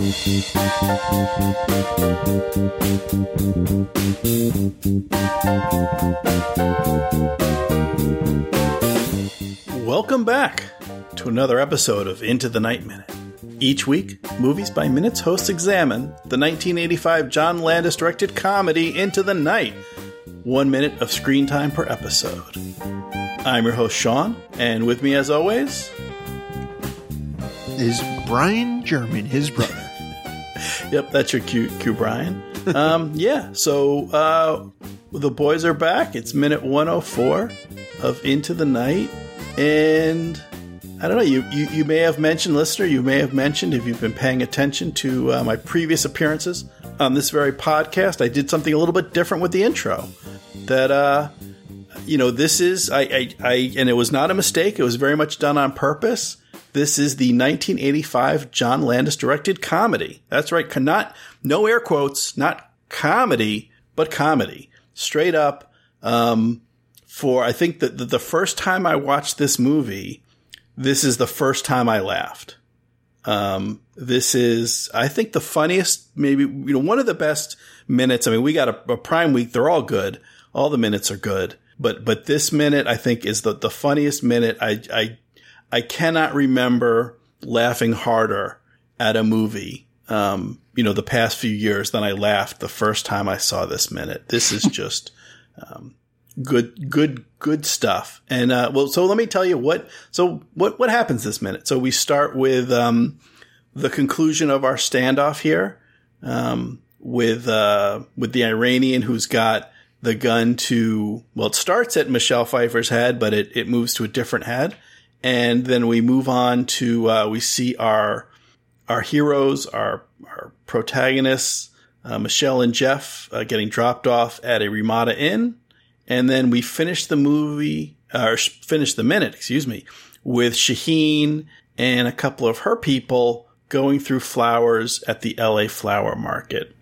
Welcome back to another episode of Into the Night Minute. Each week, Movies by Minutes hosts examine the 1985 John Landis directed comedy Into the Night, one minute of screen time per episode. I'm your host, Sean, and with me, as always, is Brian German, his brother. yep, that's your cue, cue Brian. Um, yeah, so uh, the boys are back. It's minute 104 of Into the Night, and I don't know. You, you, you may have mentioned, listener, you may have mentioned if you've been paying attention to uh, my previous appearances on this very podcast, I did something a little bit different with the intro. That, uh, you know, this is, I, I, I, and it was not a mistake. It was very much done on purpose. This is the 1985 John Landis directed comedy. That's right. Not, no air quotes, not comedy, but comedy. Straight up, um, for, I think that the, first time I watched this movie, this is the first time I laughed. Um, this is, I think, the funniest, maybe, you know, one of the best minutes. I mean, we got a, a, prime week. They're all good. All the minutes are good. But, but this minute, I think, is the, the funniest minute. I, I, I cannot remember laughing harder at a movie, um, you know, the past few years than I laughed the first time I saw this minute. This is just, um, good, good, good stuff. And, uh, well, so let me tell you what, so what, what happens this minute? So we start with, um, the conclusion of our standoff here, um, with, uh, with the Iranian who's got the gun to, well, it starts at Michelle Pfeiffer's head, but it, it moves to a different head. And then we move on to, uh, we see our, our heroes, our, our protagonists, uh, Michelle and Jeff, uh, getting dropped off at a Ramada Inn and then we finish the movie, or finish the minute, excuse me, with Shaheen and a couple of her people going through flowers at the LA flower market.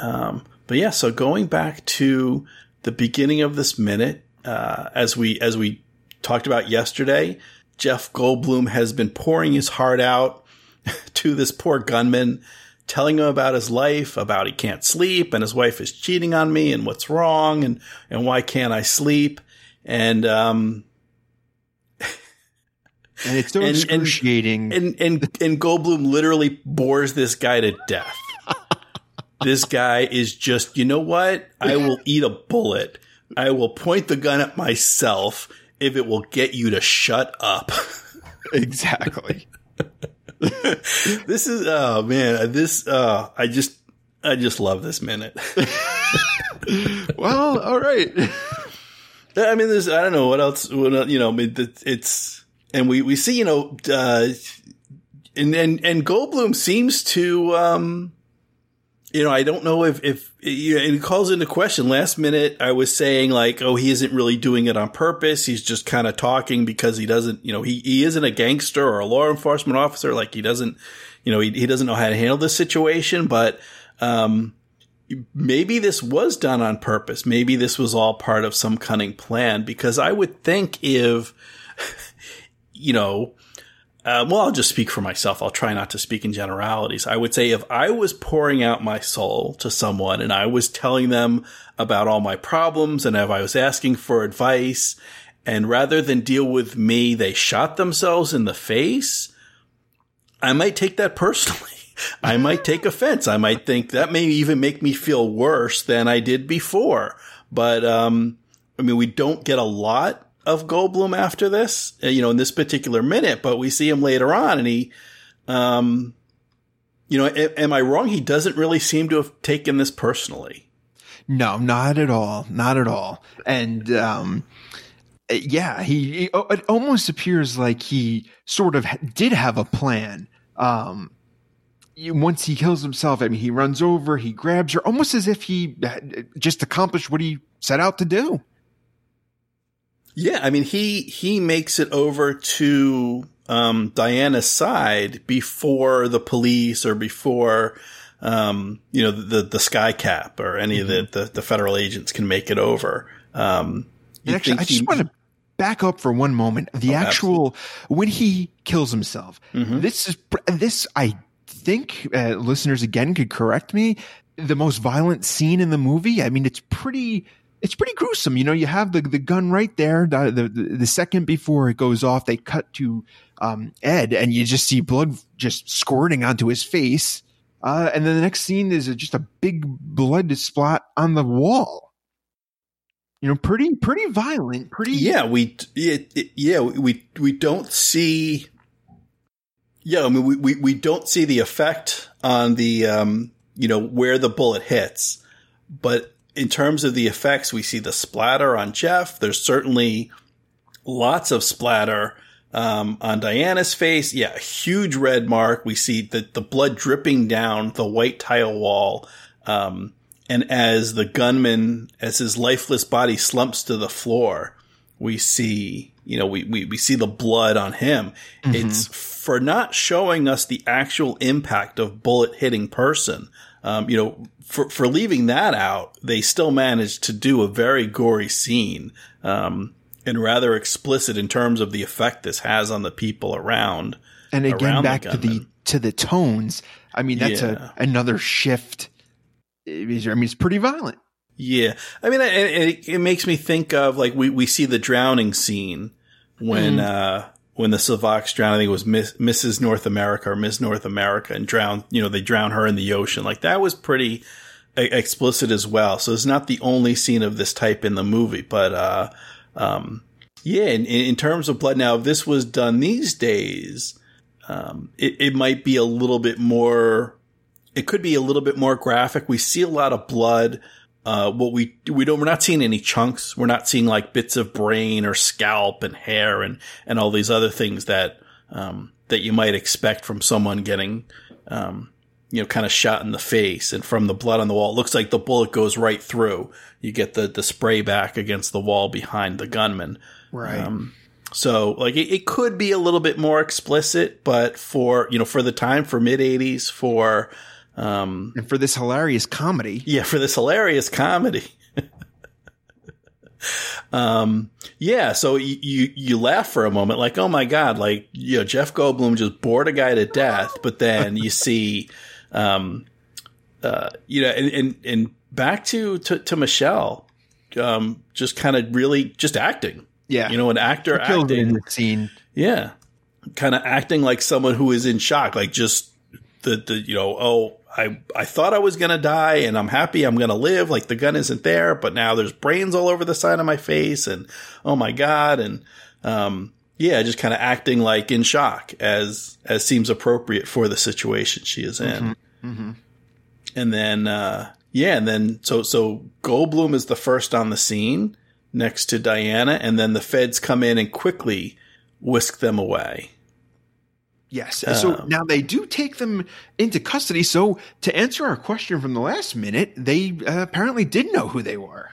Um, but yeah, so going back to the beginning of this minute, uh, as we, as we talked about yesterday, Jeff Goldblum has been pouring his heart out to this poor gunman telling him about his life, about he can't sleep and his wife is cheating on me and what's wrong and, and why can't I sleep? And, um, and it's so and, excruciating. And, and, and, and Goldblum literally bores this guy to death. this guy is just, you know what? I will eat a bullet. I will point the gun at myself if it will get you to shut up. exactly. this is oh man, this uh I just I just love this minute. well, all right. I mean, there's I don't know what else. What, you know, I mean, it's and we we see you know, uh, and and and Goldblum seems to um you know, I don't know if, if, you it calls into question. Last minute, I was saying like, oh, he isn't really doing it on purpose. He's just kind of talking because he doesn't, you know, he, he isn't a gangster or a law enforcement officer. Like he doesn't, you know, he, he doesn't know how to handle this situation, but, um, maybe this was done on purpose. Maybe this was all part of some cunning plan because I would think if, you know, uh, well, I'll just speak for myself. I'll try not to speak in generalities. I would say if I was pouring out my soul to someone and I was telling them about all my problems and if I was asking for advice and rather than deal with me, they shot themselves in the face, I might take that personally. I might take offense. I might think that may even make me feel worse than I did before. But, um, I mean, we don't get a lot of Goldblum after this, uh, you know, in this particular minute, but we see him later on and he, um, you know, am I wrong? He doesn't really seem to have taken this personally. No, not at all. Not at all. And, um, yeah, he, it almost appears like he sort of did have a plan. Um, once he kills himself, I mean, he runs over, he grabs her, almost as if he just accomplished what he set out to do. Yeah, I mean he he makes it over to um, Diana's side before the police or before um, you know the the sky cap or any mm-hmm. of the, the, the federal agents can make it over. Um, actually, I just he, want to back up for one moment. The oh, actual absolutely. when he kills himself, mm-hmm. this is this I think uh, listeners again could correct me. The most violent scene in the movie. I mean, it's pretty. It's pretty gruesome. You know, you have the the gun right there. The the, the second before it goes off, they cut to um, Ed, and you just see blood just squirting onto his face. Uh, and then the next scene is just a big blood spot on the wall. You know, pretty pretty violent. Pretty yeah. We it, it, yeah we we don't see. Yeah, I mean we, we, we don't see the effect on the um you know where the bullet hits, but in terms of the effects, we see the splatter on Jeff. There's certainly lots of splatter um, on Diana's face. Yeah, a huge red mark. We see the, the blood dripping down the white tile wall. Um, and as the gunman, as his lifeless body slumps to the floor, we see, you know, we, we, we see the blood on him. Mm-hmm. It's for not showing us the actual impact of bullet hitting person. Um, you know, for, for leaving that out, they still managed to do a very gory scene. Um, and rather explicit in terms of the effect this has on the people around. And again, around back the to the to the tones. I mean, that's yeah. a another shift. I mean, it's pretty violent. Yeah, I mean, it, it, it, makes me think of like we we see the drowning scene when mm. uh when the SAVAKs drowned. I think it was Miss, Mrs. North America or Miss North America and drowned. You know, they drown her in the ocean. Like that was pretty explicit as well. So it's not the only scene of this type in the movie, but uh um, yeah, in, in, terms of blood, now if this was done these days, um, it, it might be a little bit more. It could be a little bit more graphic. We see a lot of blood. Uh, what we we don't we're not seeing any chunks. We're not seeing like bits of brain or scalp and hair and and all these other things that um, that you might expect from someone getting um, you know, kind of shot in the face and from the blood on the wall. It looks like the bullet goes right through. You get the, the spray back against the wall behind the gunman. Right. Um, so like it, it, could be a little bit more explicit, but for, you know, for the time, for mid eighties, for, um, and for this hilarious comedy. Yeah. For this hilarious comedy. um, yeah. So you, you, you laugh for a moment, like, oh my God, like, you know, Jeff Goldblum just bored a guy to death, but then you see, um, uh, you know, and, and, and back to, to, to Michelle, um, just kind of really just acting. Yeah. You know, an actor acting in the scene. Yeah. Kind of acting like someone who is in shock, like just the, the, you know, oh, I, I thought I was going to die and I'm happy I'm going to live. Like the gun isn't there, but now there's brains all over the side of my face and oh my God. And, um, yeah, just kind of acting like in shock as as seems appropriate for the situation she is in. Mm-hmm. Mm-hmm. And then uh, yeah, and then so so Goldblum is the first on the scene next to Diana, and then the feds come in and quickly whisk them away. Yes. So um, now they do take them into custody. So to answer our question from the last minute, they uh, apparently did know who they were.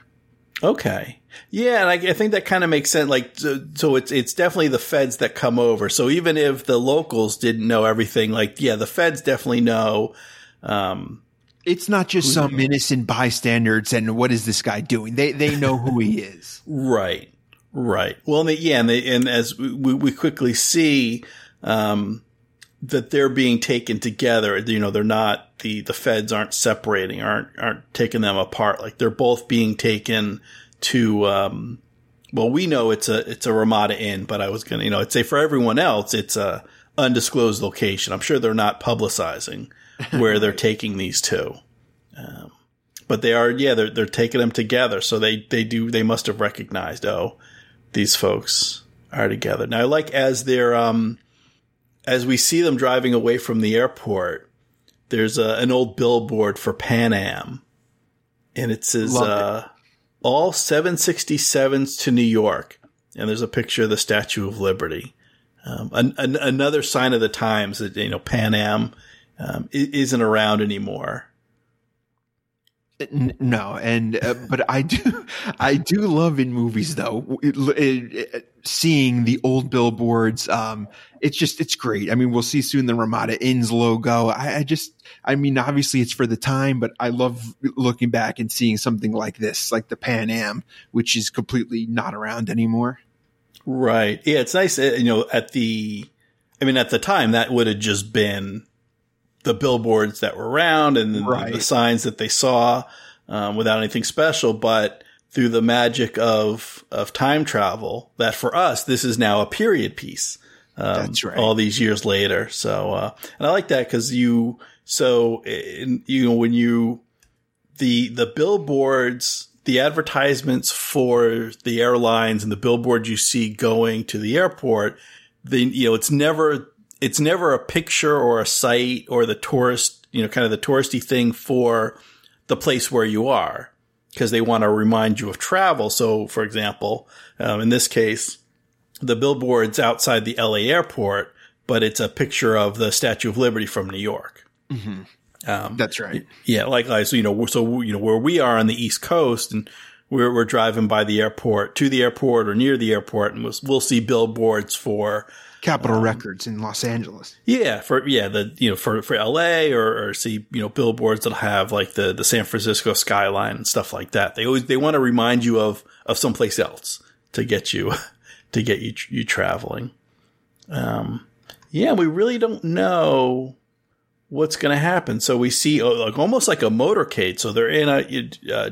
Okay. Yeah, and I, I think that kind of makes sense. Like, so, so, it's it's definitely the feds that come over. So even if the locals didn't know everything, like, yeah, the feds definitely know. Um, it's not just some innocent bystanders and what is this guy doing? They they know who he is. right. Right. Well, and they, yeah, and they, and as we, we quickly see, um, that they're being taken together. You know, they're not the the feds aren't separating, aren't aren't taking them apart. Like they're both being taken to. Um, well, we know it's a it's a Ramada Inn, but I was gonna, you know, I'd say for everyone else, it's a undisclosed location. I'm sure they're not publicizing where they're taking these two. Um, but they are, yeah, they're they're taking them together. So they they do they must have recognized, oh, these folks are together. Now, like as they're um as we see them driving away from the airport, there's a, an old billboard for Pan Am, and it says uh, it. all 767s to New York, and there's a picture of the Statue of Liberty. Um, an, an, another sign of the times that you know Pan Am um, isn't around anymore. No, and uh, but I do, I do love in movies though it, it, it, seeing the old billboards. Um, it's just it's great. I mean, we'll see soon the Ramada Inns logo. I, I, just, I mean, obviously it's for the time, but I love looking back and seeing something like this, like the Pan Am, which is completely not around anymore. Right. Yeah, it's nice. Uh, you know, at the, I mean, at the time that would have just been the billboards that were around and the, Right. the signs that they saw um, without anything special, but through the magic of of time travel, that for us this is now a period piece. Um, That's right. All these years later, so uh, and I like that because you so in, you know when you the the billboards the advertisements for the airlines and the billboards you see going to the airport then you know it's never it's never a picture or a site or the tourist you know kind of the touristy thing for the place where you are because they want to remind you of travel. So for example um, in this case the billboards outside the LA airport but it's a picture of the Statue of Liberty from New York. That's right. yeah, likewise, so, you know, so, you know, where we are on the East Coast and we're, we're driving by the airport to the airport or near the airport and we'll, we'll see billboards for, Capitol Um, Records in Los Angeles. yeah, for, yeah, the, you know, for, for LA or, or see, you know, billboards that'll have like the, the San Francisco skyline and stuff like that. They always, they want to remind you of, of someplace else to get you, to get you, you traveling. Um, yeah, we really don't know what's going to happen. So we see oh, like almost like a motorcade. So they're in a uh,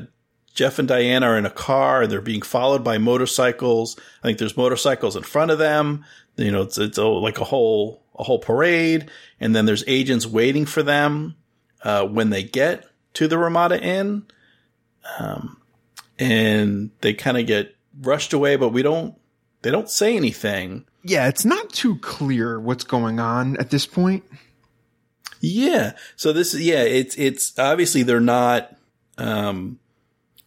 Jeff and Diana are in a car and they're being followed by motorcycles. I think there's motorcycles in front of them. You know, it's it's a, like a whole a whole parade, and then there's agents waiting for them uh, when they get to the Ramada Inn, um, and they kind of get rushed away, but we don't. They don't say anything. Yeah, it's not too clear what's going on at this point. Yeah. So this is yeah, it's it's obviously they're not um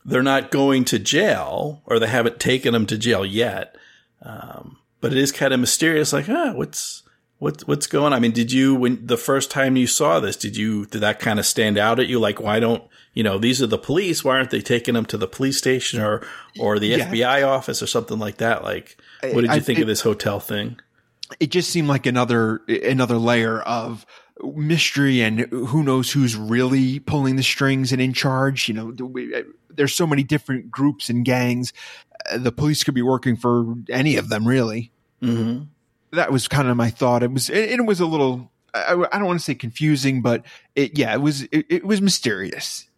they're not going to jail or they haven't taken them to jail yet. Um but it is kind of mysterious like, ah, what's what what's going on? I mean, did you when the first time you saw this, did you did that kind of stand out at you like why don't you know, these are the police, why aren't they taking them to the police station or or the Yeah. FBI office or something like that? Like what did you I- think it- of this hotel thing? It just seemed like another another layer of mystery and who knows who's really pulling the strings and in charge. You know, uh, there's so many different groups and gangs. Uh, The police could be working for any of them, really. Mhm. that was kind of my thought. It was it, it was a little I, I don't want to say confusing, but it yeah it was it, it was mysterious.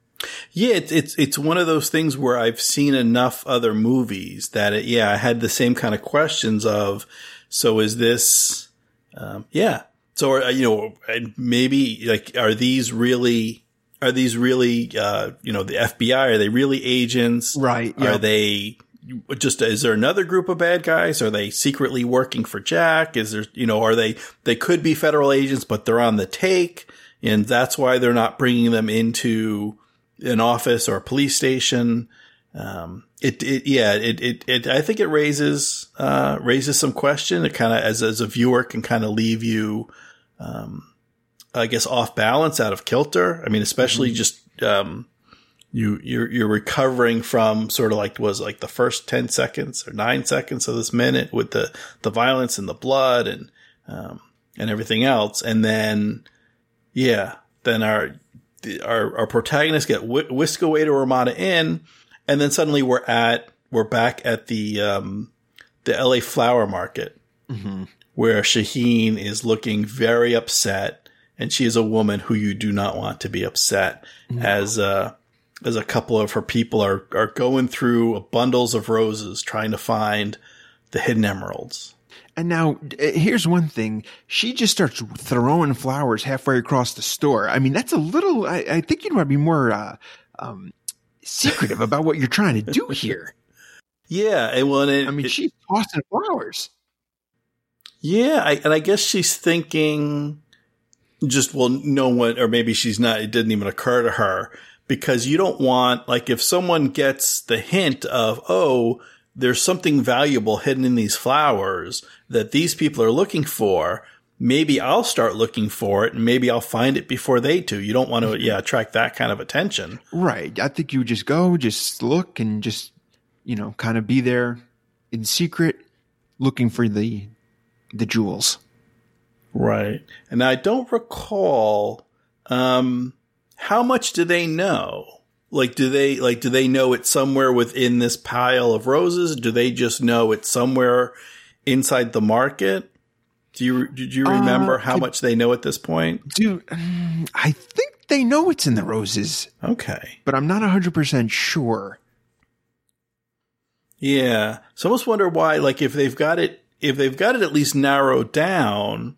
Yeah, it's it's it's one of those things where I've seen enough other movies that it, yeah, I had the same kind of questions of, so is this, um, yeah, so are, you know and maybe like are these really are these really uh, you know the FBI are they really agents? Right, are they just is there another group of bad guys? Are they secretly working for Jack? Is there you know are they they could be federal agents but they're on the take and that's why they're not bringing them into an office or a police station. Um, it, it, yeah, it, it, it, I think it raises, uh, raises some question. It kind of, as, as a viewer can kind of leave you, um, I guess off balance out of kilter. I mean, especially just, um, you, you're, you're recovering from sort of like was like the first 10 seconds or nine seconds of this minute with the, the violence and the blood and, um, and everything else. And then, yeah, then our, our, our protagonists get wh- whisked away to Ramada Inn, and then suddenly we're at we're back at the um, the LA flower market where Shaheen is looking very upset, and she is a woman who you do not want to be upset as uh, as a couple of her people are are going through bundles of roses trying to find the hidden emeralds. And now uh, here's one thing: she just starts throwing flowers halfway across the store. I mean, that's a little. I, I think you'd want to be more uh, um, secretive about what you're trying to do here. Yeah, and well, and I mean, it- she's tossing flowers. Yeah, I, and I guess she's thinking just well, no one, or maybe she's not. It didn't even occur to her because you don't want like if someone gets the hint of oh, there's something valuable hidden in these flowers that these people are looking for. Maybe I'll start looking for it, and maybe I'll find it before they do. You don't want to, yeah, attract that kind of attention. Right. I think you just go, just look, and just you know, kind of be there in secret, looking for the the jewels. Right. And I don't recall um how much do they know? Like do they like do they know it's somewhere within this pile of roses? Do they just know it's somewhere inside the market? Do you did you remember Uh, how I- much they know at this point? Dude, mm, I think they know it's in the roses, Okay. but I'm not 100% sure. Yeah. So I almost wonder why, like, if they've got it, if they've got it at least narrowed down,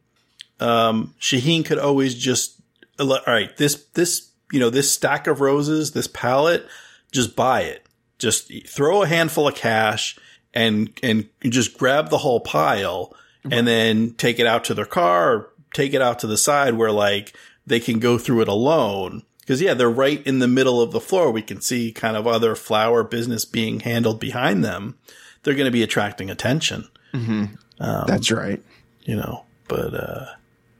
um, Shaheen could always just, all right, this, this, you know, this stack of roses, this palette, just buy it. Just throw a handful of cash and, and just grab the whole pile and then take it out to their car or take it out to the side where like they can go through it alone. Cause yeah, they're right in the middle of the floor. We can see kind of other flower business being handled behind them. They're going to be attracting attention, That's right. you know, but, uh,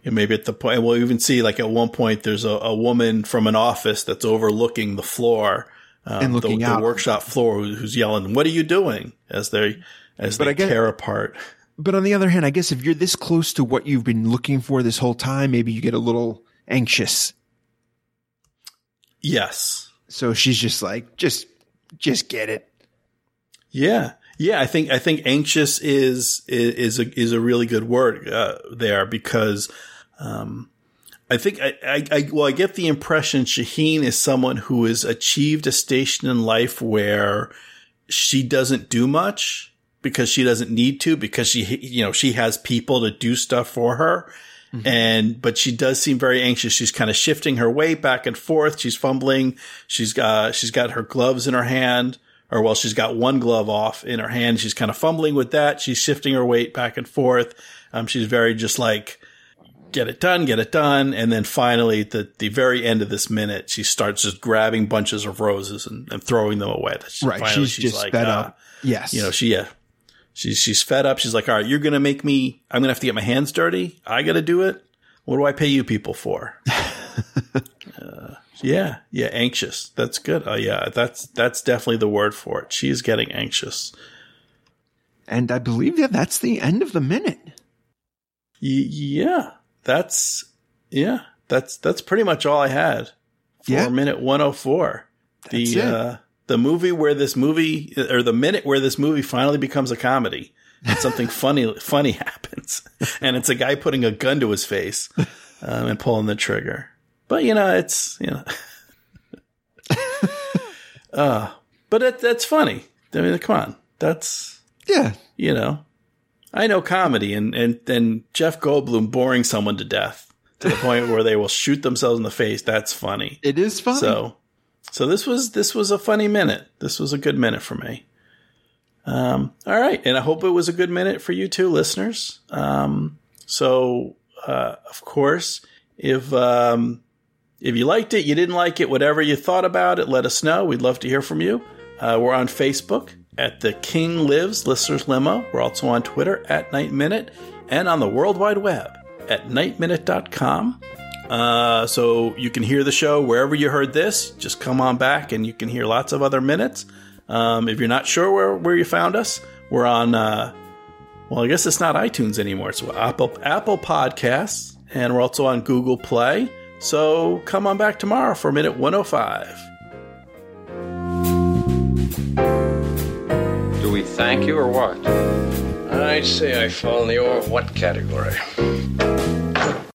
maybe at the point, we'll even see like at one point, there's a, a woman from an office that's overlooking the floor, um, And looking the, out. the workshop floor who- who's yelling, what are you doing? As they, as But they get- tear apart. But on the other hand, I guess if you're this close to what you've been looking for this whole time, maybe you get a little anxious. Yes. So she's just like, just, just get it. Yeah. Yeah, I think I think anxious is is a is a really good word uh, there because um, I think I, I, I well I get the impression Shaheen is someone who has achieved a station in life where she doesn't do much because she doesn't need to because she you know she has people to do stuff for her. And but she does seem very anxious. She's kind of shifting her weight back and forth. She's fumbling. She's got she's got her gloves in her hand or well she's got one glove off in her hand. She's kind of fumbling with that. She's shifting her weight back and forth. Um she's very just like get it done get it done. And then finally at the the very end of this minute she starts just grabbing bunches of roses and, and throwing them away. She- Right. finally she's, just like, fed uh, up. Yes. you know, she, yeah, she's, she's fed up. She's like, all right, you're going to make me, I'm going to have to get my hands dirty. I got to do it. What do I pay you people for? uh, yeah. Yeah. Anxious. That's good. Oh yeah. That's, that's definitely the word for it. She's getting anxious. and I believe that that's the end of the minute. Y- yeah. That's, yeah. That's, that's pretty much all I had for Yeah. minute 104. The, That's it. uh, the movie where this movie or the minute where this movie finally becomes a comedy and something funny funny happens. And it's a guy putting a gun to his face um, and pulling the trigger. But you know it's you know. Uh but it, that's funny. I mean come on. That's Yeah. you know. I know comedy and and and jeff goldblum boring someone to death to the point where they will shoot themselves in the face. That's funny. It is fun. so, so this was this was a funny minute. This was a good minute for me. Um, all right, and I hope it was a good minute for you too, listeners. Um, so, uh, of course, if um, if you liked it, you didn't like it, whatever you thought about it, let us know. We'd love to hear from you. Uh, we're on Facebook at the King Lives Listeners Limo. We're also on Twitter at Night Minute and on the World Wide Web at nightminute.com. Uh, so you can hear the show wherever you heard this. Just come on back and you can hear lots of other minutes. Um, if you're not sure where, where you found us, we're on, uh, well, I guess it's not iTunes anymore. It's Apple, Apple Podcasts, and we're also on Google Play. So come on back tomorrow for minute 105. Do we thank you or what? I'd say I fall in the or what category.